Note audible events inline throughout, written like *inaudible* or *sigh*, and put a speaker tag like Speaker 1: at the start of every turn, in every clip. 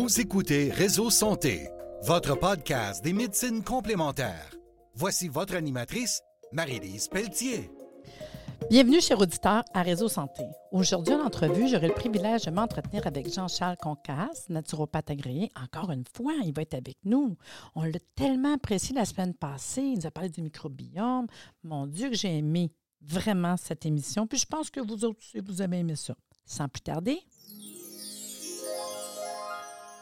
Speaker 1: Vous écoutez Réseau Santé, votre podcast des médecines complémentaires. Voici votre animatrice, Marie-Lise Pelletier.
Speaker 2: Bienvenue, chers auditeurs, à Réseau Santé. Aujourd'hui, en entrevue, j'aurai le privilège de m'entretenir avec Jean-Charles Concas, naturopathe agréé. Encore une fois, il va être avec nous. On l'a tellement apprécié la semaine passée. Il nous a parlé du microbiome. Mon Dieu, que j'ai aimé vraiment cette émission. Puis je pense que vous autres aussi, vous avez aimé ça. Sans plus tarder,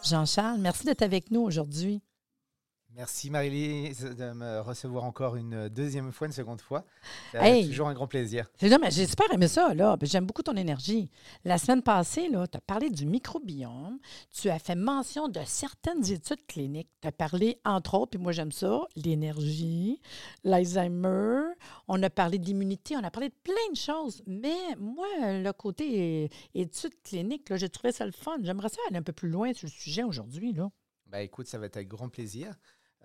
Speaker 2: Jean-Charles, merci d'être avec nous aujourd'hui.
Speaker 3: Merci Marie-Lise de me recevoir encore une deuxième fois, une seconde fois. C'est
Speaker 2: Hey!
Speaker 3: toujours un grand plaisir.
Speaker 2: C'est mais j'ai super aimé ça, là. Puis J'aime beaucoup ton énergie. La semaine passée, là, tu as parlé du microbiome. Tu as fait mention de certaines études cliniques. Tu as parlé, entre autres, puis moi j'aime ça, l'énergie, l'Alzheimer. On a parlé de l'immunité. On a parlé de plein de choses. Mais moi, le côté études cliniques, là, j'ai trouvé ça le fun. J'aimerais ça aller un peu plus loin sur le sujet aujourd'hui, là.
Speaker 3: Bah, écoute, ça va être avec grand plaisir.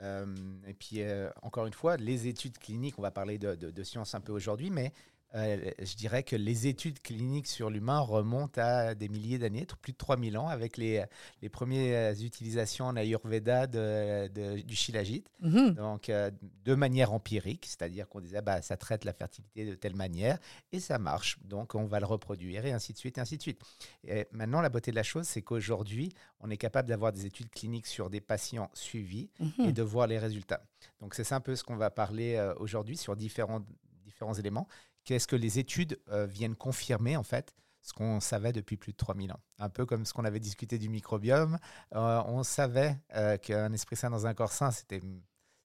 Speaker 3: Euh, et puis, euh, encore une fois, les études cliniques, on va parler de, de, de science un peu aujourd'hui, mais euh, je dirais que les études cliniques sur l'humain remontent à des milliers d'années, plus de 3000 ans, avec les, les premières utilisations en Ayurveda de, de- du shilajit.
Speaker 2: Mhm.
Speaker 3: Donc, euh, de manière empirique, c'est-à-dire qu'on disait, bah, ça traite la fertilité de telle manière et ça marche. Donc, on va le reproduire et ainsi de suite, et ainsi de suite. Et maintenant, la beauté de la chose, c'est qu'aujourd'hui, on est capable d'avoir des études cliniques sur des patients suivis
Speaker 2: Mhm.
Speaker 3: et de voir les résultats. Donc, c'est un peu ce qu'on va parler euh, aujourd'hui sur différents, différents éléments. Qu'est-ce que les études euh, viennent confirmer, en fait ce qu'on savait depuis plus de 3000 ans. Un peu comme ce qu'on avait discuté du microbiome. Euh, on savait euh, qu'un esprit sain dans un corps sain, c'était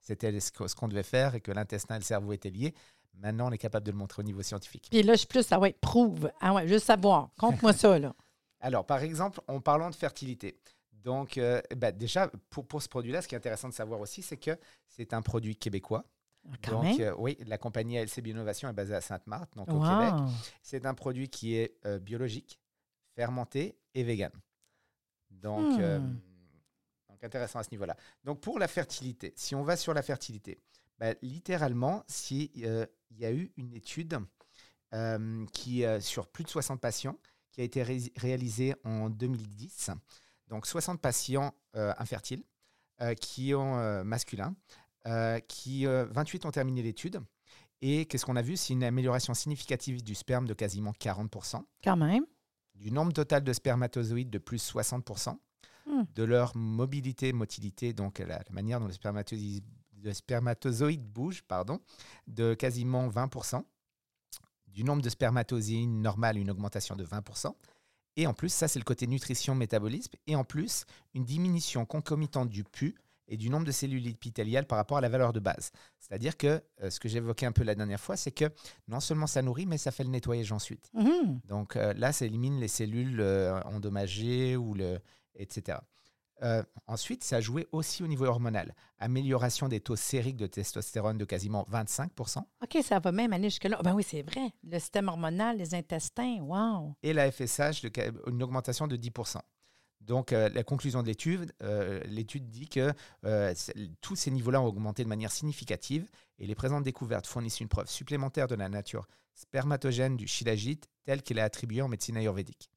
Speaker 3: c'était ce qu'on devait faire et que l'intestin et le cerveau étaient liés. Maintenant, on est capable de le montrer au niveau scientifique.
Speaker 2: Puis là, je suis plus, ah ouais, prouve. Ah ouais, juste savoir. Conte-moi *laughs* ça, là.
Speaker 3: Alors, par exemple, en parlant de fertilité, donc euh, bah, déjà, pour, pour ce produit-là, ce qui est intéressant de savoir aussi, c'est que c'est un produit québécois.
Speaker 2: Quand
Speaker 3: donc, euh, oui, la compagnie ALC Bioinnovation est basée à Sainte-Marthe, donc au. Québec. C'est un produit qui est euh, biologique, fermenté et vegan. Donc, euh,
Speaker 2: Hmm.
Speaker 3: donc, intéressant à ce niveau-là. Donc, pour la fertilité, si on va sur la fertilité, bah, littéralement, si, euh, il y a eu une étude qui, sur plus de 60 patients qui a été ré- réalisée en 2010. Donc, 60 patients infertiles qui ont masculins, euh, qui euh, 28 ont terminé l'étude. Et qu'est-ce qu'on a vu? C'est une amélioration significative du sperme de quasiment 40%,
Speaker 2: Quand même.
Speaker 3: du nombre total de spermatozoïdes de plus 60%,
Speaker 2: Hmm.
Speaker 3: de leur mobilité, motilité, donc la, la manière dont les spermatozoïdes, les spermatozoïdes bougent, pardon, de quasiment 20%, du nombre de spermatozoïdes normal, une augmentation de 20%. Et en plus, ça c'est le côté nutrition, métabolisme, et en plus, une diminution concomitante du pu et du nombre de cellules épithéliales par rapport à la valeur de base. C'est-à-dire que euh, ce que j'évoquais un peu la dernière fois, c'est que non seulement ça nourrit, mais ça fait le nettoyage ensuite.
Speaker 2: Mhm.
Speaker 3: Donc euh, là, ça élimine les cellules euh, endommagées, ou le, etc. Ensuite, ça a joué aussi au niveau hormonal. Amélioration des taux sériques de testostérone de quasiment 25%
Speaker 2: OK, ça va même aller jusque-là. Ben oui, c'est vrai. Le système hormonal, les intestins, wow.
Speaker 3: et la FSH, de, une augmentation de 10%. Donc, euh, la conclusion de l'étude, euh, l'étude dit que euh, tous ces niveaux-là ont augmenté de manière significative et les présentes découvertes fournissent une preuve supplémentaire de la nature spermatogène du shilajit telle qu'elle est attribuée en médecine ayurvédique.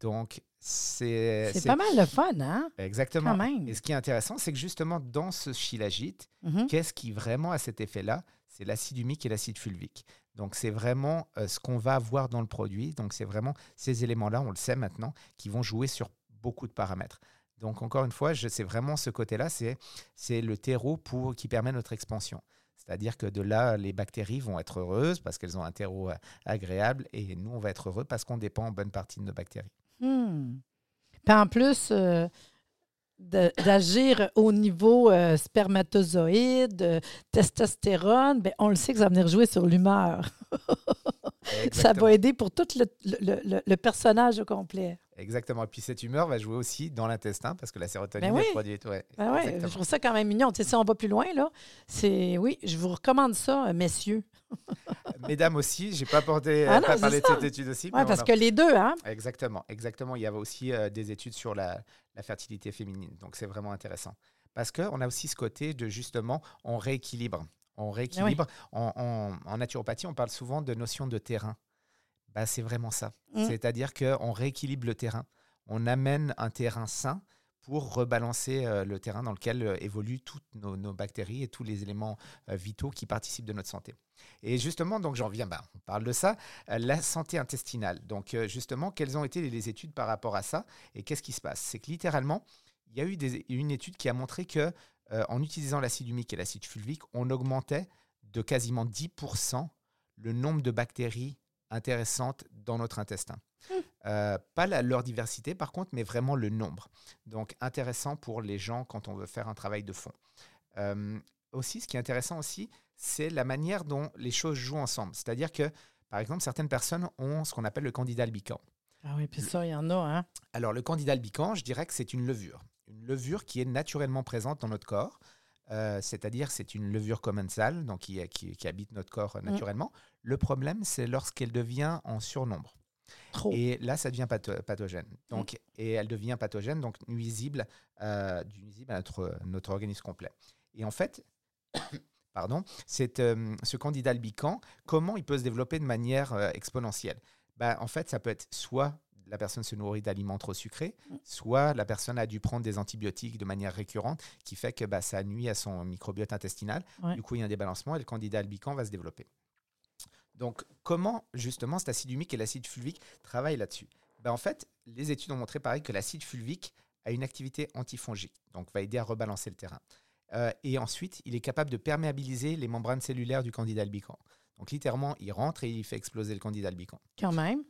Speaker 3: Donc, c'est...
Speaker 2: C'est pas mal le fun, hein?
Speaker 3: Exactement. Et ce qui est intéressant, c'est que justement, dans ce shilajit,
Speaker 2: Mhm.
Speaker 3: qu'est-ce qui vraiment a cet effet-là? C'est l'acide humique et l'acide fulvique. Donc, c'est vraiment ce qu'on va avoir dans le produit. Donc, c'est vraiment ces éléments-là, on le sait maintenant, qui vont jouer sur beaucoup de paramètres. Donc, encore une fois, c'est vraiment ce côté-là, c'est le terreau pour, qui permet notre expansion. C'est-à-dire que de là, les bactéries vont être heureuses parce qu'elles ont un terreau euh, agréable et nous, on va être heureux parce qu'on dépend en bonne partie de nos bactéries.
Speaker 2: Hmm. Puis en plus euh, d'agir au niveau euh, spermatozoïde, euh, testostérone, ben, on le sait que ça va venir jouer sur l'humeur. *laughs* Ça va aider pour tout le, le- le- le personnage au complet.
Speaker 3: Exactement. Et puis cette humeur va jouer aussi dans l'intestin parce que la sérotonine
Speaker 2: Ben oui.
Speaker 3: est produite. Ouais,
Speaker 2: Ben ouais, je trouve ça quand même mignon. Tu sais, si on va plus loin, là, c'est. Oui, je vous recommande ça, euh, messieurs. *laughs*
Speaker 3: Mesdames aussi, j'ai pas, porté,
Speaker 2: Ah non,
Speaker 3: pas parlé de
Speaker 2: ça.
Speaker 3: cette étude aussi. On
Speaker 2: parce
Speaker 3: a-
Speaker 2: que les deux, hein?
Speaker 3: Exactement, exactement. Il y avait aussi euh, des études sur la, la fertilité féminine. Donc c'est vraiment intéressant. Parce qu'on a aussi ce côté de justement, on rééquilibre. On rééquilibre. En, en- en naturopathie, on parle souvent de notion de terrain. Bah, c'est vraiment ça.
Speaker 2: Mm.
Speaker 3: C'est-à-dire qu'on rééquilibre le terrain. On amène un terrain sain pour rebalancer euh, le terrain dans lequel euh, évoluent toutes nos, nos bactéries et tous les éléments euh, vitaux qui participent de notre santé. Et justement, donc j'en viens, bah, on parle de ça, la santé intestinale. Donc justement, quelles ont été les, les études par rapport à ça et qu'est-ce qui se passe? C'est que littéralement, il y a eu des- une étude qui a montré que en utilisant l'acide humique et l'acide fulvique, on augmentait de quasiment 10% le nombre de bactéries intéressantes dans notre intestin. Euh, pas la- leur diversité par contre, mais vraiment le nombre. Donc intéressant pour les gens quand on veut faire un travail de fond. Euh, aussi, ce qui est intéressant aussi, c'est la manière dont les choses jouent ensemble. C'est-à-dire que, par exemple, certaines personnes ont ce qu'on appelle le candidat albican.
Speaker 2: Ah oui, puis ça, il y en a, hein?
Speaker 3: Alors, le candidat albican, je dirais que c'est une levure. Une levure qui est naturellement présente dans notre corps. Euh, C'est-à-dire, c'est une levure commensale, donc qui, qui- qui habite notre corps euh, naturellement. Le problème, c'est lorsqu'elle devient en surnombre.
Speaker 2: Trop.
Speaker 3: Et là, ça devient patho- pathogène. Donc, Et elle devient pathogène, donc nuisible, euh, nuisible à notre, notre organisme complet. Et en fait, *coughs* pardon, cette, euh, ce candidat albican, comment il peut se développer de manière euh, exponentielle? Ben, En fait, ça peut être soit la personne se nourrit d'aliments trop sucrés, soit la personne a dû prendre des antibiotiques de manière récurrente, qui fait que bah, ça nuit à son microbiote intestinal.
Speaker 2: Ouais.
Speaker 3: Du coup, il y a un débalancement et le candidat albican va se développer. Donc, comment justement cet acide humique et l'acide fulvique travaillent là-dessus? Ben, En fait, les études ont montré pareil que l'acide fulvique a une activité antifongique, donc va aider à rebalancer le terrain. Euh, et ensuite, il est capable de perméabiliser les membranes cellulaires du candidat albican. Donc, littéralement, il rentre et il fait exploser le candidat albican.
Speaker 2: Quand même.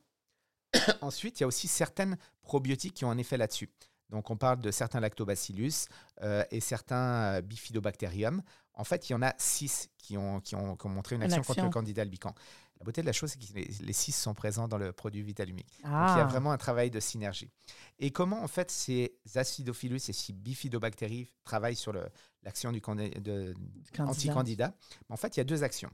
Speaker 2: *coughs*
Speaker 3: Ensuite, il y a aussi certaines probiotiques qui ont un effet là-dessus. Donc, on parle de certains lactobacillus euh, et certains euh, bifidobacterium. En fait, il y en a six qui ont, qui ont, qui ont montré une
Speaker 2: Une
Speaker 3: action, contre
Speaker 2: action.
Speaker 3: le candidat albican. La beauté de la chose, c'est que les, les six sont présents dans le produit Vitalumic. Donc, il y
Speaker 2: Ah,
Speaker 3: a vraiment un travail de synergie. Et comment, en fait, ces acidophilus et ces bifidobactéries travaillent sur l'action du de,
Speaker 2: candidat.
Speaker 3: anti-candidat En fait, il y a deux actions.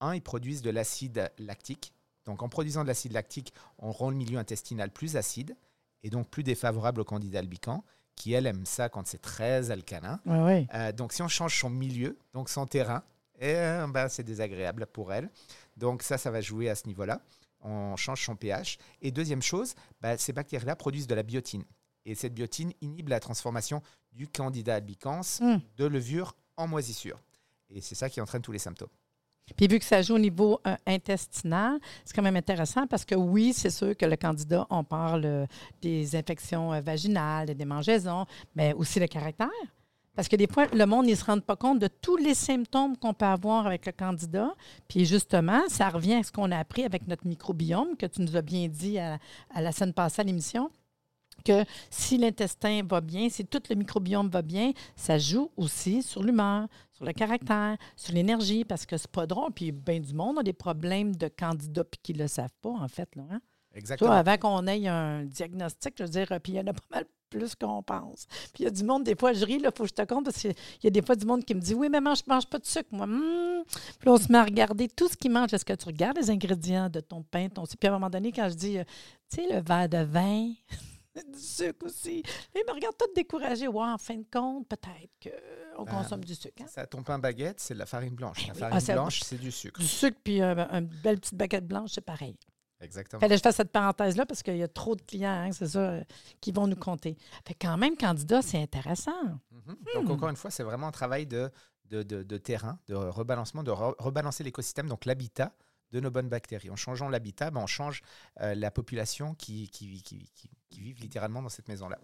Speaker 3: Un, ils produisent de l'acide lactique. Donc, en produisant de l'acide lactique, on rend le milieu intestinal plus acide et donc plus défavorable au candidat albican, qui, elle, aime ça quand c'est très alcalin. Euh, donc, si on change son milieu, donc son terrain, eh, ben, c'est désagréable pour elle. Donc, ça, ça va jouer à ce niveau-là. On change son pH. Et deuxième chose, bah, ces bactéries-là produisent de la biotine. Et cette biotine inhibe la transformation du candidat albicans
Speaker 2: Hmm.
Speaker 3: de levure en moisissure. Et c'est ça qui entraîne tous les symptômes.
Speaker 2: Puis vu que ça joue au niveau euh, intestinal, c'est quand même intéressant parce que oui, c'est sûr que le candidat, on parle euh, des infections euh, vaginales, des démangeaisons, mais aussi le caractère. Parce que des fois, le monde ne se rend pas compte de tous les symptômes qu'on peut avoir avec le candidat. Puis justement, ça revient à ce qu'on a appris avec notre microbiome, que tu nous as bien dit à, la semaine passée à l'émission, que si l'intestin va bien, si tout le microbiome va bien, ça joue aussi sur l'humeur, sur le caractère, sur l'énergie, parce que c'est pas drôle. Puis bien du monde a des problèmes de candidats puis qui ne le savent pas, en fait. Là, hein?
Speaker 3: Exactement.
Speaker 2: Toi, avant qu'on ait un diagnostic, je veux dire, puis il y en a pas mal plus qu'on pense. Puis il y a du monde, des fois, je ris, il faut que je te compte, parce qu'il y a des fois du monde qui me dit Oui, mais moi, je mange pas de sucre. Moi, Hmm. Puis là, on se met à regarder tout ce qu'ils mangent. Est-ce que tu regardes les ingrédients de ton pain, ton Puis à un moment donné, quand je dis, euh, tu sais, le verre de vin, *laughs* du sucre aussi, ils me regardent tous découragés. Ouais, en fin de compte, peut-être qu'on
Speaker 3: Ben,
Speaker 2: consomme du sucre. hein?
Speaker 3: Ça, ton pain baguette, c'est de la farine blanche. La
Speaker 2: oui.
Speaker 3: farine
Speaker 2: Ah,
Speaker 3: blanche, c'est du sucre.
Speaker 2: Du sucre, puis euh, une belle petite baguette blanche, c'est pareil.
Speaker 3: Exactement.
Speaker 2: Fallait que je fasse cette parenthèse-là parce qu'il y a trop de clients, hein, c'est ça, euh, qui vont nous compter. Fait que quand même, candidat, c'est intéressant.
Speaker 3: Mhm. Donc, encore une fois, c'est vraiment un travail de, de, de- de terrain, de rebalancement, de re- rebalancer l'écosystème, donc l'habitat de nos bonnes bactéries. En changeant l'habitat, ben, on change euh, la population qui, qui, qui, qui, qui vivent littéralement dans cette maison-là.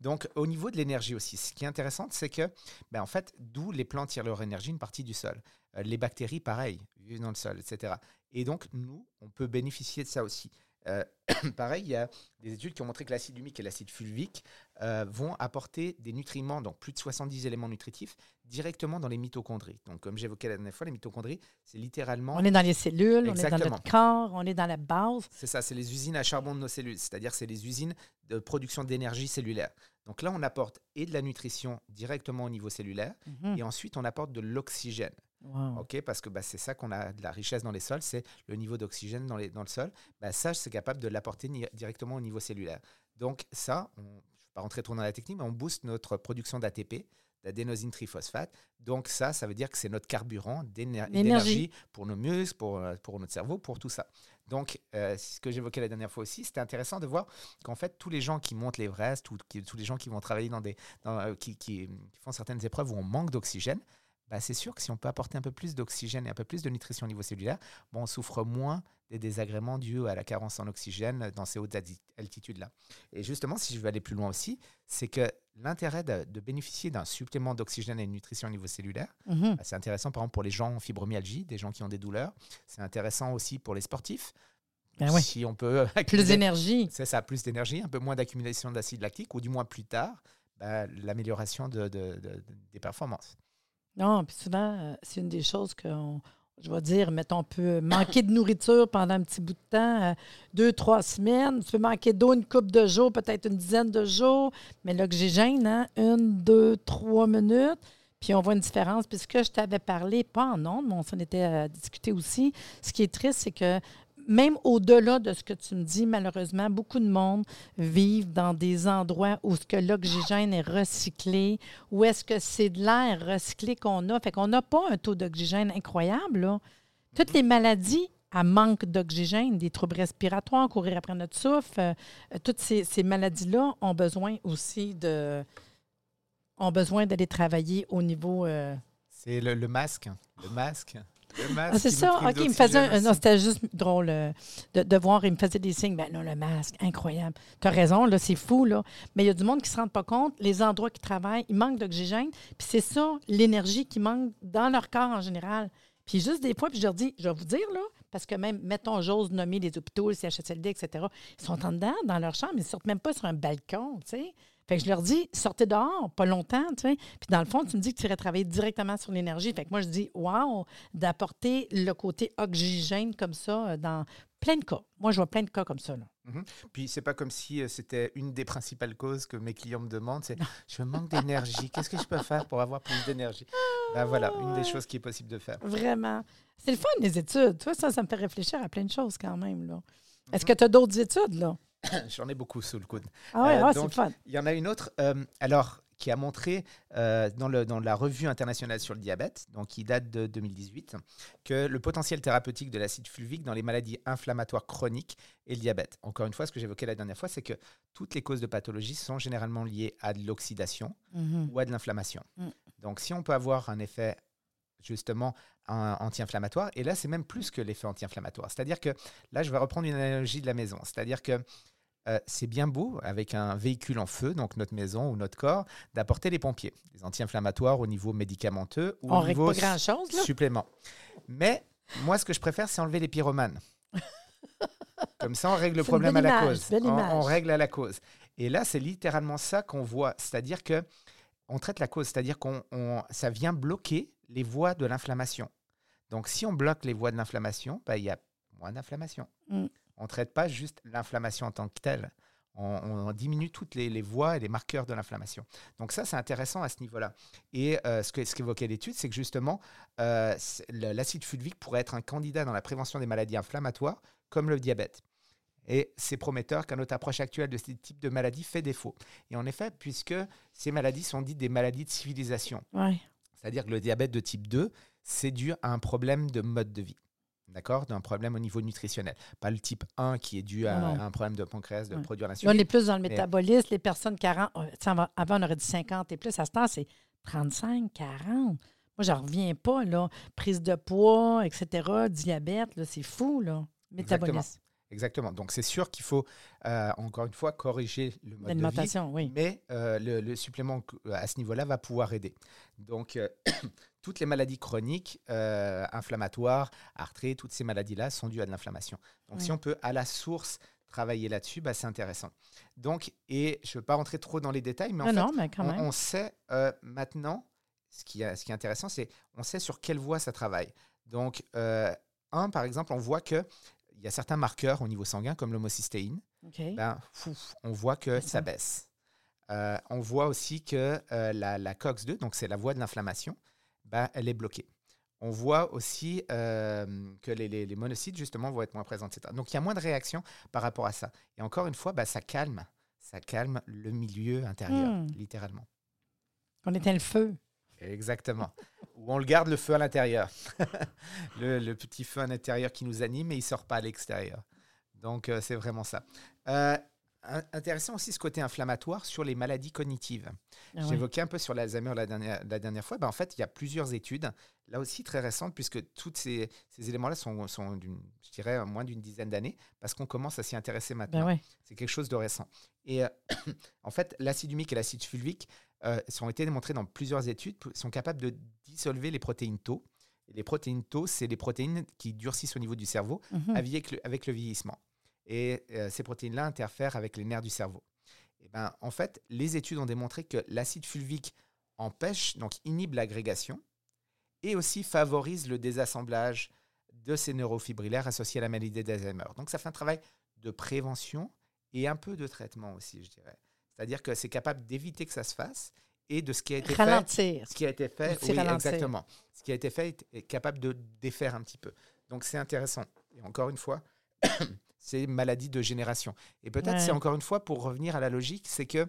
Speaker 3: Donc, au niveau de l'énergie aussi, ce qui est intéressant, c'est que, ben, en fait, d'où les plantes tirent leur énergie, une partie du sol. Euh, les bactéries, pareil, vivent dans le sol, etc. Et donc, nous, on peut bénéficier de ça aussi. Euh, *coughs* pareil, il y a des études qui ont montré que l'acide humique et l'acide fulvique euh, vont apporter des nutriments, donc plus de 70 éléments nutritifs, directement dans les mitochondries. Donc, comme j'évoquais la dernière fois, les mitochondries, c'est littéralement.
Speaker 2: On est dans les cellules, on est dans notre corps, on est dans la base.
Speaker 3: C'est ça, c'est les usines à charbon de nos cellules, c'est-à-dire c'est les usines de production d'énergie cellulaire. Donc là, on apporte et de la nutrition directement au niveau cellulaire,
Speaker 2: Mhm.
Speaker 3: et ensuite on apporte de l'oxygène.
Speaker 2: Wow.
Speaker 3: Ok, parce que bah, c'est ça qu'on a de la richesse dans les sols, c'est le niveau d'oxygène dans, les- dans le sol. Bah, ça, c'est capable de l'apporter directement au niveau cellulaire. Donc ça, on, je ne vais pas rentrer trop dans la technique, mais on booste notre production d'ATP. d'adénosine triphosphate. Donc ça, ça veut dire que c'est notre carburant d'énergie pour nos muscles, pour, euh, pour notre cerveau, pour tout ça. Donc, euh, ce que j'évoquais la dernière fois aussi, c'était intéressant de voir qu'en fait, tous les gens qui montent l'Everest, ou qui- tous les gens qui vont travailler dans des, dans, euh, qui, qui- qui font certaines épreuves où on manque d'oxygène, bah, c'est sûr que si on peut apporter un peu plus d'oxygène et un peu plus de nutrition au niveau cellulaire, bon, on souffre moins des désagréments dus à la carence en oxygène dans ces hautes altitudes-là. Et justement, si je veux aller plus loin aussi, c'est que l'intérêt de, de bénéficier d'un supplément d'oxygène et de nutrition au niveau cellulaire,
Speaker 2: Mhm.
Speaker 3: bah, c'est intéressant par exemple pour les gens en fibromyalgie, des gens qui ont des douleurs. C'est intéressant aussi pour les sportifs.
Speaker 2: Ben ouais.
Speaker 3: Si on peut *laughs*
Speaker 2: Plus d'énergie.
Speaker 3: c'est ça, plus d'énergie, un peu moins d'accumulation d'acide lactique, ou du moins plus tard, bah, l'amélioration de- de- de- de- des performances.
Speaker 2: Non, puis souvent, euh, c'est une des choses que, je vais dire, mettons, on peut manquer de nourriture pendant un petit bout de temps, euh, deux, trois semaines. Tu peux manquer d'eau une couple de jours, peut-être une dizaine de jours. Mais l'oxygène, hein, une, deux, trois minutes. Puis on voit une différence. Puis ce que je t'avais parlé, pas en ondes, mais on s'en était euh, discuté aussi. Ce qui est triste, c'est que même au-delà de ce que tu me dis, malheureusement, beaucoup de monde vivent dans des endroits où ce que l'oxygène est recyclé, où est-ce que c'est de l'air recyclé qu'on a. Fait qu'on n'a pas un taux d'oxygène incroyable. Toutes les maladies à manque d'oxygène, des troubles respiratoires, courir après notre souffle, euh, euh, toutes ces, ces maladies-là ont besoin aussi de ont besoin d'aller travailler au niveau. euh,
Speaker 3: C'est le, le masque. Le masque.
Speaker 2: Ah, c'est ça? OK, il me faisait un- Non, c'était juste drôle euh, de, de voir, il me faisait des signes. Ben non, le masque, incroyable. Tu as raison, là, c'est fou, là. Mais il y a du monde qui ne se rend pas compte, les endroits qui travaillent, il manque d'oxygène. Puis c'est ça, l'énergie qui manque dans leur corps en général. Puis juste des fois, puis je leur dis, je vais vous dire, là, parce que même, mettons, j'ose nommer les hôpitaux, les CHSLD, etc., ils sont en dedans, dans leur chambre, ils ne sortent même pas sur un balcon, tu sais. Fait que je leur dis, sortez dehors, pas longtemps, tu sais. Puis dans le fond, tu me dis que tu irais travailler directement sur l'énergie. Fait que moi, je dis, wow, d'apporter le côté oxygène comme ça euh, dans plein de cas. Moi, je vois plein de cas comme ça, là.
Speaker 3: Puis c'est pas comme si euh, c'était une des principales causes que mes clients me demandent, c'est je manque d'énergie, qu'est-ce que je peux faire pour avoir plus d'énergie? Ben voilà, une des choses qui est possible de faire.
Speaker 2: Vraiment. C'est le fun, les études. Tu vois, ça, ça me fait réfléchir à plein de choses quand même, là.
Speaker 3: Mhm.
Speaker 2: Est-ce que tu as d'autres études, là? *coughs*
Speaker 3: J'en ai beaucoup sous le coude.
Speaker 2: Ah ouais,
Speaker 3: Euh,
Speaker 2: ah,
Speaker 3: donc,
Speaker 2: fun.
Speaker 3: Il y en a une autre, euh, alors, qui a montré euh, dans, le, dans la revue internationale sur le diabète, donc qui date de 2018, que le potentiel thérapeutique de l'acide fulvique dans les maladies inflammatoires chroniques et le diabète. Encore une fois, ce que j'évoquais la dernière fois, c'est que toutes les causes de pathologie sont généralement liées à de l'oxydation
Speaker 2: Mhm.
Speaker 3: ou à de l'inflammation.
Speaker 2: Mm.
Speaker 3: Donc, si on peut avoir un effet justement anti-inflammatoire, et là, c'est même plus que l'effet anti-inflammatoire. C'est-à-dire que là, je vais reprendre une analogie de la maison. C'est-à-dire que euh, c'est bien beau, avec un véhicule en feu, donc notre maison ou notre corps, d'apporter les pompiers, les anti-inflammatoires au niveau médicamenteux ou
Speaker 2: On
Speaker 3: au niveau
Speaker 2: là?
Speaker 3: supplément. Mais moi, ce que je préfère, c'est enlever les pyromanes. *laughs* Comme ça, on règle le problème à la
Speaker 2: image,
Speaker 3: cause. On- règle à la cause. Et là, c'est littéralement ça qu'on voit. C'est-à-dire que on traite la cause, c'est-à-dire qu'on on- ça vient bloquer les voies de l'inflammation. Donc, si on bloque les voies de l'inflammation, bah, il y a moins d'inflammation.
Speaker 2: Mm.
Speaker 3: On ne traite pas juste l'inflammation en tant que telle. On, on diminue toutes les, les voies et les marqueurs de l'inflammation. Donc ça, c'est intéressant à ce niveau-là. Et euh, ce qu'évoquait l'étude, c'est que justement, euh, l'acide fulvique pourrait être un candidat dans la prévention des maladies inflammatoires, comme le diabète. Et c'est prometteur car notre approche actuelle de ce type de maladie fait défaut. Et en effet, puisque ces maladies sont dites des maladies de civilisation,
Speaker 2: Ouais.
Speaker 3: c'est-à-dire que le diabète de type 2, c'est dû à un problème de mode de vie. D'accord D'un problème au niveau nutritionnel. Pas le type 1 qui est dû à, un problème de pancréas, de
Speaker 2: Ouais.
Speaker 3: produire
Speaker 2: Là, on
Speaker 3: l'insuline.
Speaker 2: est plus dans le
Speaker 3: Mais-
Speaker 2: métabolisme. Les personnes 40, euh, avant, on aurait dit 50 et plus. À ce temps, c'est 35, 40. Moi, j'en reviens pas, là. Prise de poids, etc., diabète, là, c'est fou, là. Métabolisme.
Speaker 3: Exactement. Donc c'est sûr qu'il faut, euh, encore une fois, corriger le mode de vie.
Speaker 2: L'alimentation, oui.
Speaker 3: Mais euh, le, le supplément à ce niveau-là va pouvoir aider. Donc, euh, toutes les maladies chroniques, euh, inflammatoires, arthrées, toutes ces maladies-là sont dues à de l'inflammation. Donc, si on peut à la source travailler là-dessus, bah, c'est intéressant. Donc, et je ne veux pas rentrer trop dans les détails, mais en
Speaker 2: non,
Speaker 3: fait,
Speaker 2: non, mais quand
Speaker 3: on,
Speaker 2: même.
Speaker 3: on sait euh, maintenant, ce qui, est, ce qui est intéressant, c'est on sait sur quelle voie ça travaille. Donc, euh, un, par exemple, on voit que il y a certains marqueurs au niveau sanguin, comme l'homocystéine, ben, fouf, on voit que ça baisse. Euh, on voit aussi que la, la COX-2, donc c'est la voie de l'inflammation, ben, elle est bloquée. On voit aussi euh, que les, les- les monocytes, justement, vont être moins présents, etc. Donc, il y a moins de réactions par rapport à ça. Et encore une fois, ben, ça calme. Ça calme le milieu intérieur,
Speaker 2: Hmm.
Speaker 3: littéralement.
Speaker 2: On éteint le feu.
Speaker 3: Exactement. *laughs* Ou on le garde le feu à l'intérieur. *laughs* le, le petit feu à l'intérieur qui nous anime et il ne sort pas à l'extérieur. Donc, euh, c'est vraiment ça. Euh, intéressant aussi ce côté inflammatoire sur les maladies cognitives.
Speaker 2: Ah ouais.
Speaker 3: J'évoquais un peu sur l'Alzheimer la dernière, la dernière fois. Ben, en fait, il y a plusieurs études, là aussi très récentes, puisque tous ces, ces éléments-là sont, sont je dirais, moins d'une dizaine d'années, parce qu'on commence à s'y intéresser maintenant.
Speaker 2: Ben ouais.
Speaker 3: C'est quelque chose de récent. Et euh, *coughs* en fait, l'acide humique et l'acide fulvique euh, sont été démontrés dans plusieurs études, sont capables de dissolver les protéines tau. Et les protéines tau, c'est les protéines qui durcissent au niveau du cerveau avec, le, avec le vieillissement. Et euh, ces protéines-là interfèrent avec les nerfs du cerveau. Et ben, en fait, les études ont démontré que l'acide fulvique empêche, donc inhibe l'agrégation et aussi favorise le désassemblage de ces neurofibrillaires associés à la maladie d'Alzheimer. Donc ça fait un travail de prévention et un peu de traitement aussi, je dirais. C'est-à-dire que c'est capable d'éviter que ça se fasse et de ce qui a été fait
Speaker 2: Ralentir.
Speaker 3: ce qui a été fait, oui,
Speaker 2: ralentir.
Speaker 3: exactement. Ce qui a été fait est capable de défaire un petit peu. Donc c'est intéressant. Et encore une fois, c'est maladie de génération. Et peut-être
Speaker 2: Ouais.
Speaker 3: c'est encore une fois pour revenir à la logique, c'est que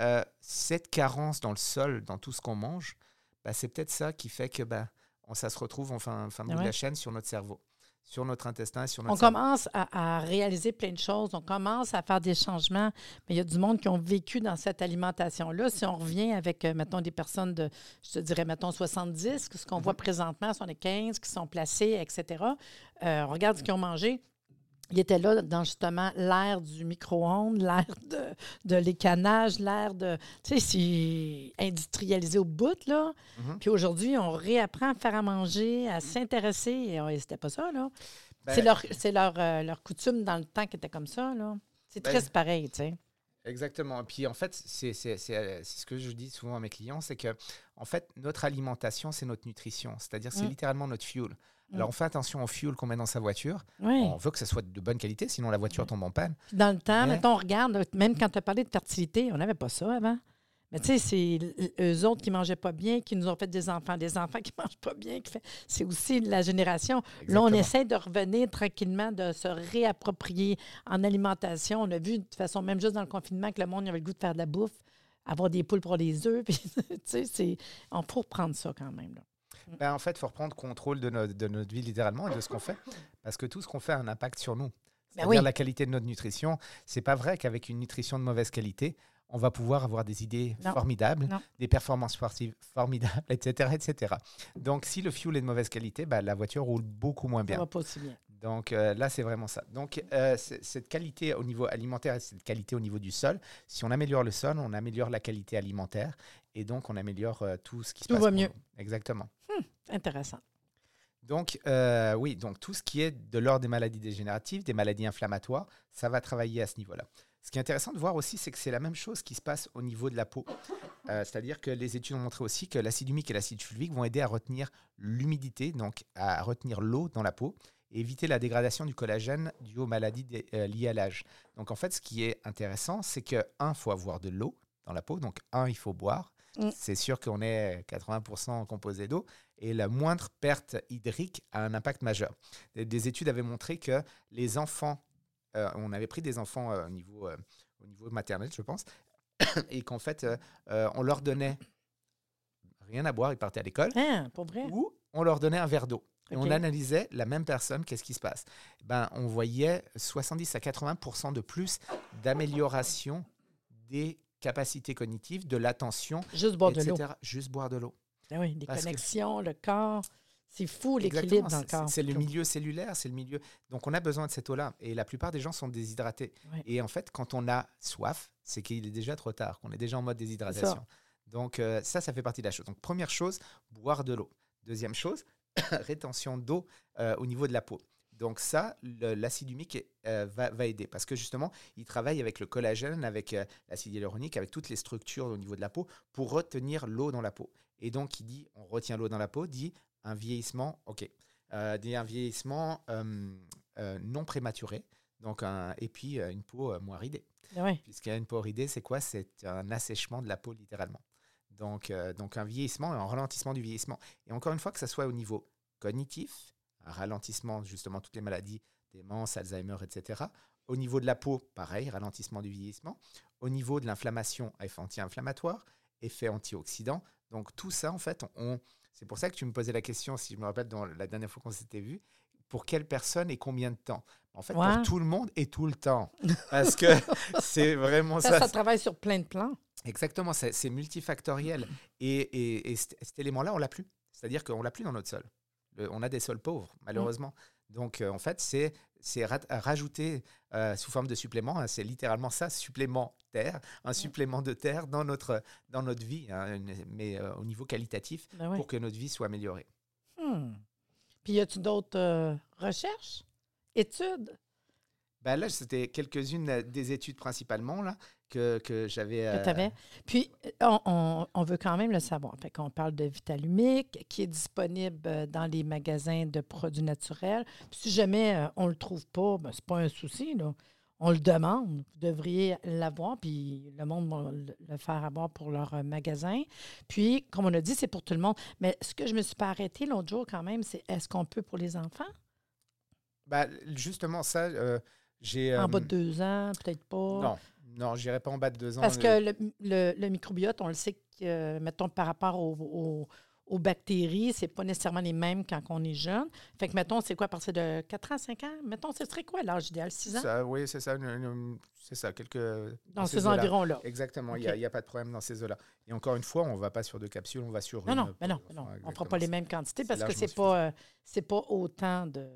Speaker 3: euh, cette carence dans le sol, dans tout ce qu'on mange, bah, c'est peut-être ça qui fait que bah, on, ça se retrouve en fin, fin de
Speaker 2: Ouais.
Speaker 3: la chaîne sur notre cerveau, sur notre intestin, sur notre
Speaker 2: On
Speaker 3: cerveau.
Speaker 2: commence à, à réaliser plein de choses, on commence à faire des changements, mais il y a du monde qui ont vécu dans cette alimentation-là. Si on revient avec, euh, mettons, des personnes de, je te dirais, mettons, 70, ce qu'on voit
Speaker 3: Mhm.
Speaker 2: présentement, sont les 15 qui sont placés, etc., euh, on regarde ce qu'ils ont mangé. Ils étaient là dans justement l'ère du micro-ondes, l'ère de, de l'écanage, l'ère de. Tu sais, c'est industrialisé au bout, là.
Speaker 3: Mhm.
Speaker 2: Puis aujourd'hui, on réapprend à faire à manger, à s'intéresser. Et, c'était pas ça, là.
Speaker 3: Ben,
Speaker 2: c'est leur, leur, euh, leur coutume dans le temps qui était comme ça, là. C'est
Speaker 3: Ben,
Speaker 2: triste pareil, tu sais.
Speaker 3: Exactement. Et puis en fait, c'est euh, c'est ce que je dis souvent à mes clients, c'est que en fait, notre alimentation, c'est notre nutrition. C'est-à-dire, c'est
Speaker 2: Mm.
Speaker 3: littéralement notre fuel. Alors
Speaker 2: Mm.
Speaker 3: on fait attention au fuel qu'on met dans sa voiture.
Speaker 2: Oui.
Speaker 3: On veut que ça soit de bonne qualité, sinon la voiture
Speaker 2: Ouais.
Speaker 3: tombe en panne.
Speaker 2: Dans le temps,
Speaker 3: Mais-
Speaker 2: mettons, on regarde, même quand tu as parlé de fertilité, on n'avait pas ça avant. Mais tu sais, c'est eux autres qui mangeaient pas bien, qui nous ont fait des enfants, des enfants qui *laughs* mangent pas bien. qui fait- C'est aussi la génération. Là, on essaie de revenir tranquillement, de se réapproprier en alimentation. On a vu, de toute façon, même juste dans le confinement, que le monde avait le goût de faire de la bouffe, avoir des poules pour les œufs. *laughs* Puis, tu sais, c'est... on faut reprendre ça quand même. Là.
Speaker 3: Ben, en fait, il faut reprendre contrôle de notre, de notre vie littéralement et de ce qu'on fait. Parce que tout ce qu'on fait a un impact sur nous. C'est-à-dire
Speaker 2: Ben oui.
Speaker 3: la qualité de notre nutrition. C'est pas vrai qu'avec une nutrition de mauvaise qualité, on va pouvoir avoir des idées
Speaker 2: Non.
Speaker 3: formidables,
Speaker 2: Non.
Speaker 3: des performances sportives formidables, *laughs* etc., etc. Donc, si le fuel est de mauvaise qualité, ben, la voiture roule beaucoup moins
Speaker 2: Ça
Speaker 3: bien.
Speaker 2: va pas aussi bien.
Speaker 3: Donc euh, là, c'est vraiment ça. Donc euh, cette qualité au niveau alimentaire et cette qualité au niveau du sol, si on améliore le sol, on améliore la qualité alimentaire et donc on améliore euh, tout ce qui se
Speaker 2: Tout
Speaker 3: passe.
Speaker 2: va
Speaker 3: pour
Speaker 2: mieux.
Speaker 3: nous. Exactement.
Speaker 2: Intéressant.
Speaker 3: Donc euh, oui, donc tout ce qui est de l'ordre des maladies dégénératives, des maladies inflammatoires, ça va travailler à ce niveau-là. Ce qui est intéressant de voir aussi, c'est que c'est la même chose qui se passe au niveau de la peau. Euh, C'est-à-dire que les études ont montré aussi que l'acide humique et l'acide fulvique vont aider à retenir l'humidité, donc à retenir l'eau dans la peau et éviter la dégradation du collagène due aux maladies euh, liées à l'âge. Donc en fait, ce qui est intéressant, c'est que, un, il faut avoir de l'eau dans la peau, donc un, il faut boire.
Speaker 2: Mm.
Speaker 3: C'est sûr qu'on est 80% composé d'eau et la moindre perte hydrique a un impact majeur. Des, des études avaient montré que les enfants, euh, on avait pris des enfants euh, au, niveau, euh, au niveau maternel, je pense, *coughs* et qu'en fait, on leur donnait rien à boire, ils partaient à l'école,
Speaker 2: Hein, pour vrai?
Speaker 3: ou on leur donnait un verre d'eau. Et on analysait la même personne, qu'est-ce qui se passe? Ben, On voyait 70 à 80 de plus d'amélioration des capacités cognitives, de l'attention,
Speaker 2: Juste boire de
Speaker 3: etc.
Speaker 2: l'eau.
Speaker 3: Juste boire de l'eau.
Speaker 2: Ah oui, les
Speaker 3: Parce que-
Speaker 2: connexions, le corps. C'est fou l'équilibre dans le
Speaker 3: c'est-
Speaker 2: corps.
Speaker 3: C'est le milieu cellulaire, c'est le milieu. Donc on a besoin de cette eau-là. Et la plupart des gens sont déshydratés.
Speaker 2: Ouais.
Speaker 3: Et en fait, quand on a soif, c'est qu'il est déjà trop tard, qu'on est déjà en mode déshydratation. Donc euh, ça, ça fait partie de la chose. Donc première chose, boire de l'eau. Deuxième chose, *coughs* rétention d'eau euh, au niveau de la peau. Donc ça, l'acide humique euh, va, va aider parce que justement, il travaille avec le collagène, avec euh, l'acide hyaluronique, avec toutes les structures au niveau de la peau pour retenir l'eau dans la peau. Et donc, il dit, on retient l'eau dans la peau, dit un vieillissement, ok, euh, un vieillissement euh, euh, non prématuré, donc un, et puis une peau moins ridée.
Speaker 2: Ah.
Speaker 3: Puisqu'il y a une peau ridée, c'est quoi? C'est un assèchement de la peau littéralement. Donc, donc un vieillissement et un ralentissement du vieillissement. Et encore une fois, que ce soit au niveau cognitif, un ralentissement, justement, toutes les maladies, démence, Alzheimer, etc. Au niveau de la peau, pareil, ralentissement du vieillissement. Au niveau de l'inflammation, effet anti-inflammatoire. effet antioxydant. Donc tout ça, en fait, on, c'est pour ça que tu me posais la question, si je me rappelle, dans la dernière fois qu'on s'était vu, pour quelle personne et combien de temps? En fait, pour tout le monde et tout le temps. *laughs* Parce que *laughs* c'est vraiment
Speaker 2: Ça,
Speaker 3: ça.
Speaker 2: ça travaille sur plein de plans.
Speaker 3: Exactement, c'est multifactoriel. Et, et- et cet, cet élément-là, on l'a plus. C'est-à-dire qu'on l'a plus dans notre sol. Le- on a des sols pauvres, malheureusement. Donc, euh, en fait, c'est c'est ra- rajouter euh, sous forme de supplément. hein, c'est littéralement ça, supplémentaire, un supplément de terre dans notre, dans notre vie, hein, mais euh, au niveau qualitatif,
Speaker 2: Ben oui.
Speaker 3: pour que notre vie soit améliorée.
Speaker 2: Hmm. Puis, y a-tu d'autres euh, recherches, études?
Speaker 3: Ben là, c'était quelques-unes euh, des études principalement là, que, que j'avais.
Speaker 2: que
Speaker 3: euh.
Speaker 2: Puis, on, on- on veut quand même le savoir. Fait qu'on parle de Vitalumic, qui est disponible dans les magasins de produits naturels. Puis si jamais on ne le trouve pas, ben, c'est pas un souci. Là. On le demande. Vous devriez l'avoir, puis le monde va le faire avoir pour leur euh, magasin. Puis, comme on a dit, c'est pour tout le monde. Mais ce que je me suis pas arrêtée l'autre jour quand même, c'est est-ce qu'on peut pour les enfants?
Speaker 3: ben, justement, ça, euh, j'ai.
Speaker 2: En
Speaker 3: euh,
Speaker 2: bas de deux ans, peut-être pas.
Speaker 3: Non, non, j'irai pas en bas de deux ans.
Speaker 2: Parce
Speaker 3: euh,
Speaker 2: que le, le- le microbiote, on le sait que, euh, mettons, par rapport aux- aux bactéries, c'est pas nécessairement les mêmes quand on est jeune. Fait que, mettons, c'est quoi, à partir de 4 ans, 5 ans? Mettons, ce serait quoi l'âge idéal? 6 ans?
Speaker 3: Ça, oui, c'est ça. C'est ça, quelques.
Speaker 2: Dans ces
Speaker 3: eaux-là.
Speaker 2: environs-là.
Speaker 3: Exactement, il
Speaker 2: OK.
Speaker 3: n'y a, pas de problème dans ces eaux-là. Et encore une fois, on ne va pas sur deux capsules, on va sur
Speaker 2: Non,
Speaker 3: une.
Speaker 2: non, mais non, on ne
Speaker 3: exactement,
Speaker 2: pas les mêmes quantités parce que
Speaker 3: largement
Speaker 2: c'est pas, euh, c'est pas autant de.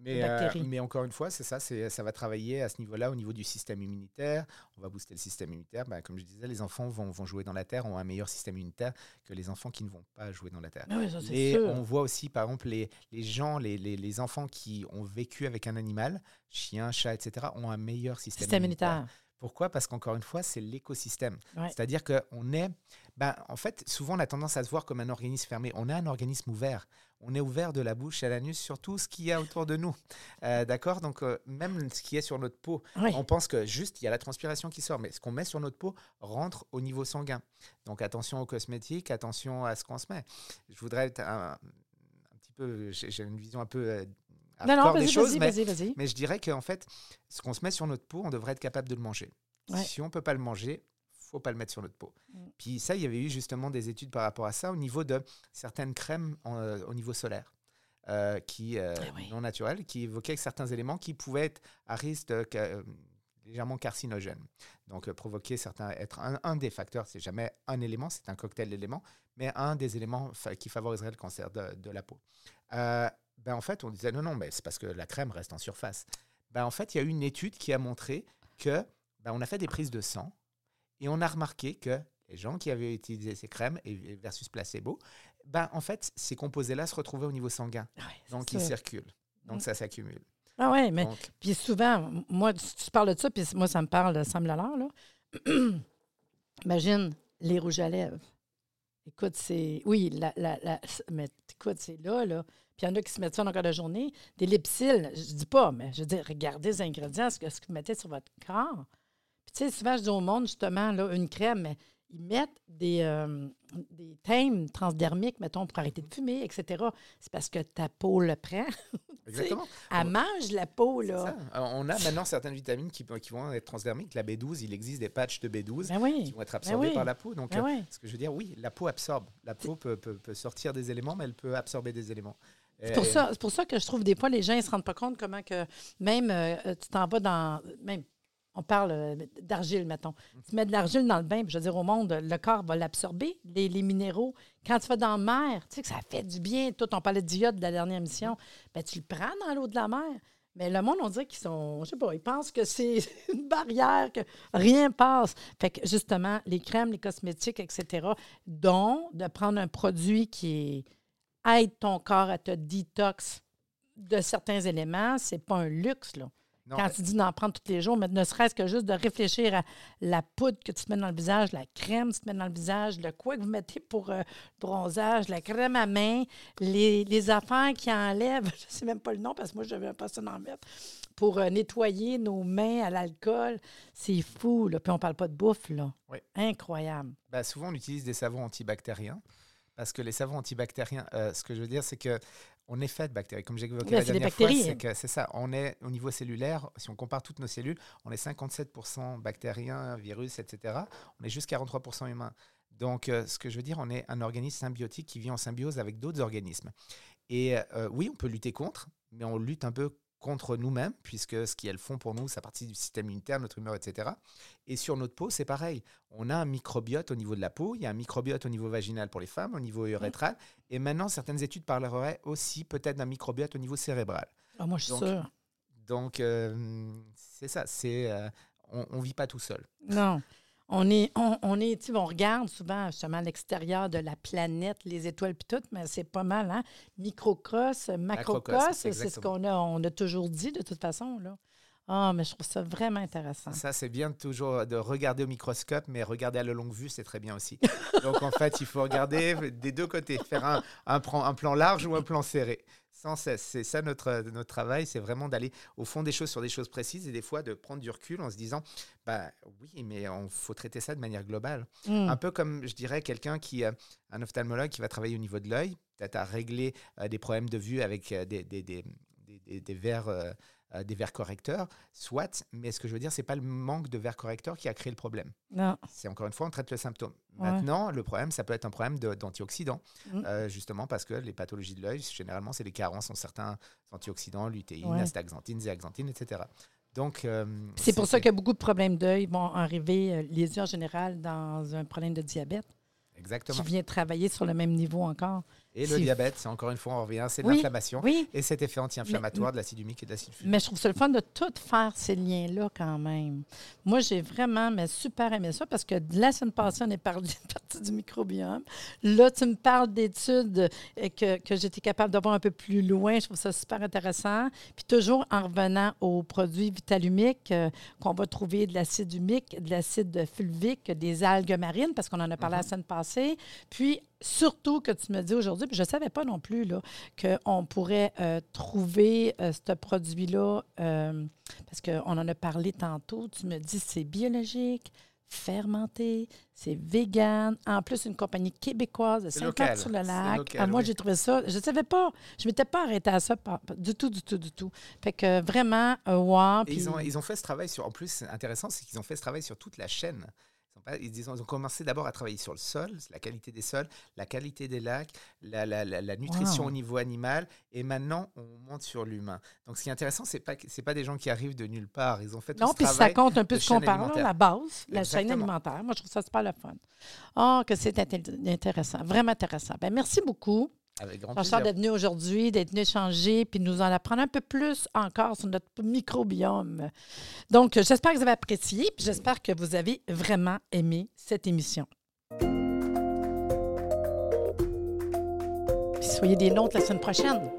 Speaker 3: Mais, euh, mais encore une fois, c'est ça, ça va travailler à ce niveau-là, au niveau du système immunitaire. On va booster le système immunitaire. Ben, comme je disais, les enfants vont, vont jouer dans la terre, ont un meilleur système immunitaire que les enfants qui ne vont pas jouer dans la terre.
Speaker 2: Oui, ça, c'est
Speaker 3: Et
Speaker 2: sûr.
Speaker 3: on voit aussi, par exemple, les, les gens, les, les, les enfants qui ont vécu avec un animal, chien, chat, etc., ont un meilleur système,
Speaker 2: Système immunitaire.
Speaker 3: Pourquoi? Parce qu'encore une fois, c'est l'écosystème.
Speaker 2: Ouais.
Speaker 3: C'est-à-dire qu'on est, ben, en fait, souvent on a tendance à se voir comme un organisme fermé. On est un organisme ouvert. On est ouvert de la bouche à l'anus sur tout ce qu'il y a autour de nous. Euh, D'accord? Donc, euh, même ce qui est sur notre peau,
Speaker 2: Oui.
Speaker 3: on pense que juste il y a la transpiration qui sort, mais ce qu'on met sur notre peau rentre au niveau sanguin. Donc, attention aux cosmétiques, attention à ce qu'on se met. Je voudrais être un, un petit peu, j'ai une vision un peu euh,
Speaker 2: Non, non,
Speaker 3: des
Speaker 2: vas-y,
Speaker 3: choses,
Speaker 2: vas-y,
Speaker 3: mais mais je dirais qu'en fait, ce qu'on se met sur notre peau, on devrait être capable de le manger.
Speaker 2: Ouais.
Speaker 3: Si on ne peut pas le manger, faut pas le mettre sur notre peau.
Speaker 2: Mm.
Speaker 3: Puis ça, il y avait eu justement des études par rapport à ça au niveau de certaines crèmes en, euh, au niveau solaire. euh, qui euh,
Speaker 2: Ah oui.
Speaker 3: non naturelles, qui évoquaient certains éléments qui pouvaient être à risque de euh, légèrement carcinogènes. Donc provoquer certains, être un, un des facteurs, c'est jamais un élément, c'est un cocktail d'éléments, mais un des éléments fa- qui favoriserait le cancer de, de la peau. Ben en fait, on disait non, non, mais c'est parce que la crème reste en surface. Ben en fait, il y a eu une étude qui a montré que ben, on a fait des prises de sang et on a remarqué que les gens qui avaient utilisé ces crèmes et versus placebo, ben en fait, ces composés-là se retrouvaient au niveau sanguin,
Speaker 2: Ouais, c'est
Speaker 3: donc ils circulent, donc
Speaker 2: Mm.
Speaker 3: ça s'accumule.
Speaker 2: Ah oui, mais
Speaker 3: Donc,
Speaker 2: Puis souvent, moi, tu parles de ça, puis moi, ça me parle, ça me l'a l'air, là. *clears throat* Imagine les rouges à lèvres. Écoute, c'est. Oui, la, la, la- mais écoute, c'est là, là. Puis il y en a qui se mettent ça dans le de la journée. Des lipsyl, je dis pas, mais je veux dire, regardez les ingrédients, ce que, ce que vous mettez sur votre corps. Puis tu sais, souvent, je dis au monde, justement, là, une crème, ils mettent des, euh, des thèmes transdermiques, mettons, pour arrêter de fumer, etc. C'est parce que ta peau le prend. *laughs*
Speaker 3: exactement.
Speaker 2: Elle
Speaker 3: On-
Speaker 2: mange la peau, là.
Speaker 3: Alors, on a maintenant certaines vitamines qui, qui vont être transdermiques. La B12, il existe des patchs de B12
Speaker 2: Ben
Speaker 3: qui vont être absorbés
Speaker 2: oui.
Speaker 3: par la peau. Donc,
Speaker 2: Ben
Speaker 3: euh,
Speaker 2: oui.
Speaker 3: ce que je veux dire, oui, la peau absorbe. La peau peut, peut- peut sortir des éléments, mais elle peut absorber des éléments.
Speaker 2: C'est pour, ça, c'est pour ça que je trouve des fois, les gens ne se rendent pas compte comment que même euh, tu t'en vas dans. Même, on parle euh, d'argile, mettons. Tu mets de l'argile dans le bain, puis je veux dire, au monde, le corps va l'absorber, les, les minéraux. Quand tu vas dans la mer, tu sais que ça fait du bien. Tout, on parlait d'iode de la dernière émission. Ben, tu le prends dans l'eau de la mer. Mais le monde, on dirait qu'ils sont, je sais pas, ils pensent que c'est *laughs* une barrière, que rien passe. Fait que justement, les crèmes, les cosmétiques, etc., dont de prendre un produit qui aide ton corps à te détox de certains éléments, c'est pas un luxe, là.
Speaker 3: Non,
Speaker 2: Quand tu dis d'en prendre tous les jours, mais ne serait-ce que juste de réfléchir à la poudre que tu te mets dans le visage, la crème que tu te mets dans le visage, le quoi que vous mettez pour euh, bronzage, la crème à main, les, les affaires qui enlèvent, *laughs* je ne sais même pas le nom parce que moi, je devais pas ça en mettre, pour euh, nettoyer nos mains à l'alcool. C'est fou, là. Puis on parle pas de bouffe, là.
Speaker 3: Oui.
Speaker 2: Incroyable.
Speaker 3: bah, souvent, on utilise des savons antibactériens. Parce que les savons antibactériens, euh, ce que je veux dire, c'est que on est fait de bactéries. Comme j'évoquais
Speaker 2: Ben,
Speaker 3: la dernière fois,
Speaker 2: bactéries.
Speaker 3: c'est que c'est ça. On est au niveau cellulaire, si on compare toutes nos cellules, on est 57% bactériens, virus, etc. On est juste 43% humains. Donc, euh, ce que je veux dire, on est un organisme symbiotique qui vit en symbiose avec d'autres organismes. Et euh, oui, on peut lutter contre, mais on lutte un peu contre nous-mêmes, puisque ce qu'elles font pour nous, ça partie du système immunitaire, notre humeur, etc. Et sur notre peau, c'est pareil. On a un microbiote au niveau de la peau, il y a un microbiote au niveau vaginal pour les femmes, au niveau urétral, et maintenant, certaines études parleraient aussi peut-être d'un microbiote au niveau cérébral.
Speaker 2: Ah, moi, je suis
Speaker 3: Donc,
Speaker 2: sûre.
Speaker 3: Donc, euh, c'est ça, c'est, euh, on ne vit pas tout seul.
Speaker 2: Non. On est, on, on est, on regarde souvent justement à l'extérieur de la planète, les étoiles puis tout, mais c'est pas mal, hein? Microcross, macrocross, c'est ce qu'on a, on a toujours dit de toute façon, là. Ah, mais je trouve ça vraiment intéressant.
Speaker 3: Ça, c'est bien de toujours de regarder au microscope, mais regarder à la longue vue, c'est très bien aussi. *laughs* Donc, en fait, il faut regarder des deux côtés, faire un, un, plan- un plan large ou un plan serré. Sans cesse. C'est ça notre, notre travail, c'est vraiment d'aller au fond des choses sur des choses précises et des fois de prendre du recul en se disant, bah oui, mais il faut traiter ça de manière globale.
Speaker 2: Mm.
Speaker 3: Un peu comme, je dirais, quelqu'un qui, euh, un ophtalmologue qui va travailler au niveau de l'œil, peut-être à régler euh, des problèmes de vue avec euh, des, des- des verres, euh, des verres correcteurs, soit, mais ce que je veux dire, c'est pas le manque de verres correcteurs qui a créé le problème.
Speaker 2: Non.
Speaker 3: C'est encore une fois, on traite le symptôme.
Speaker 2: Ouais.
Speaker 3: Maintenant, le problème, ça peut être un problème d'antioxydants,
Speaker 2: Mm.
Speaker 3: euh, justement parce que les pathologies de l'œil, généralement, c'est les carences en certains antioxydants, lutéine,
Speaker 2: Ouais.
Speaker 3: astaxanthine, zéaxanthine, etc. Donc, euh,
Speaker 2: C'est pour ça que beaucoup de problèmes d'œil vont arriver, les yeux en général, dans un problème de diabète
Speaker 3: Exactement.
Speaker 2: qui vient travailler sur le même niveau encore.
Speaker 3: Et le diabète, c'est encore une fois, on revient, c'est de
Speaker 2: Oui,
Speaker 3: l'inflammation.
Speaker 2: Oui,
Speaker 3: Et cet effet anti-inflammatoire de l'acide humique et de l'acide fulvique.
Speaker 2: Mais je trouve ça le fun de tout faire ces liens-là quand même. Moi, j'ai vraiment mais super aimé ça parce que la semaine passée, on est parlé *laughs* de partie du microbiome. Là, tu me parles d'études euh, que, que j'étais capable d'avoir un peu plus loin. Je trouve ça super intéressant. Puis toujours en revenant aux produits vitalumiques, euh, qu'on va trouver de l'acide humique, de l'acide fulvique, des algues marines, parce qu'on en a parlé la semaine passée. Puis surtout que tu me dis aujourd'hui, puis je ne savais pas non plus qu'on pourrait euh, trouver euh, ce produit-là, euh, parce qu'on en a parlé tantôt, tu me dis c'est biologique, fermenté, c'est vegan, en plus une compagnie québécoise de
Speaker 3: C'est
Speaker 2: Saint-Marc
Speaker 3: local,
Speaker 2: sur le
Speaker 3: c'est
Speaker 2: lac.
Speaker 3: local,
Speaker 2: Ah, moi,
Speaker 3: oui.
Speaker 2: j'ai trouvé ça, je ne savais pas, je ne m'étais pas arrêtée à ça du tout, du tout, du tout. Fait que vraiment, wow.
Speaker 3: Ils, ont, ils ont fait ce travail sur. En plus, c'est intéressant, c'est qu'ils ont fait ce travail sur toute la chaîne. Ils ont, ils commencé d'abord à travailler sur le sol, la qualité des sols, la qualité des lacs, la, la- la- la nutrition
Speaker 2: Wow.
Speaker 3: au niveau animal, et maintenant on monte sur l'humain. Donc, ce qui est intéressant, c'est pas c'est pas des gens qui arrivent de nulle part. Ils ont fait tout
Speaker 2: Non,
Speaker 3: ce
Speaker 2: puis ça compte un peu
Speaker 3: de
Speaker 2: ce qu'on parle,
Speaker 3: alimentaire.
Speaker 2: la base, la chaîne alimentaire. Moi, je trouve ça super le fun. Ah, que c'est inté- intéressant, vraiment intéressant. Ben, merci beaucoup,
Speaker 3: Avec grand
Speaker 2: Jean-Charles,
Speaker 3: plaisir.
Speaker 2: d'être venu aujourd'hui, d'être venu échanger, puis nous en apprendre un peu plus encore sur notre microbiome. Donc, j'espère que vous avez apprécié, puis j'espère que vous avez vraiment aimé cette émission. Puis soyez des nôtres la semaine prochaine.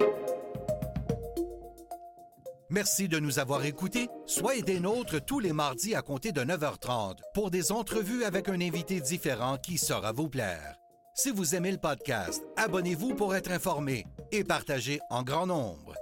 Speaker 1: Merci de nous avoir écoutés. Soyez des nôtres tous les mardis à compter de 9h30 pour des entrevues avec un invité différent qui saura vous plaire. Si vous aimez le podcast, abonnez-vous pour être informé et partagez en grand nombre.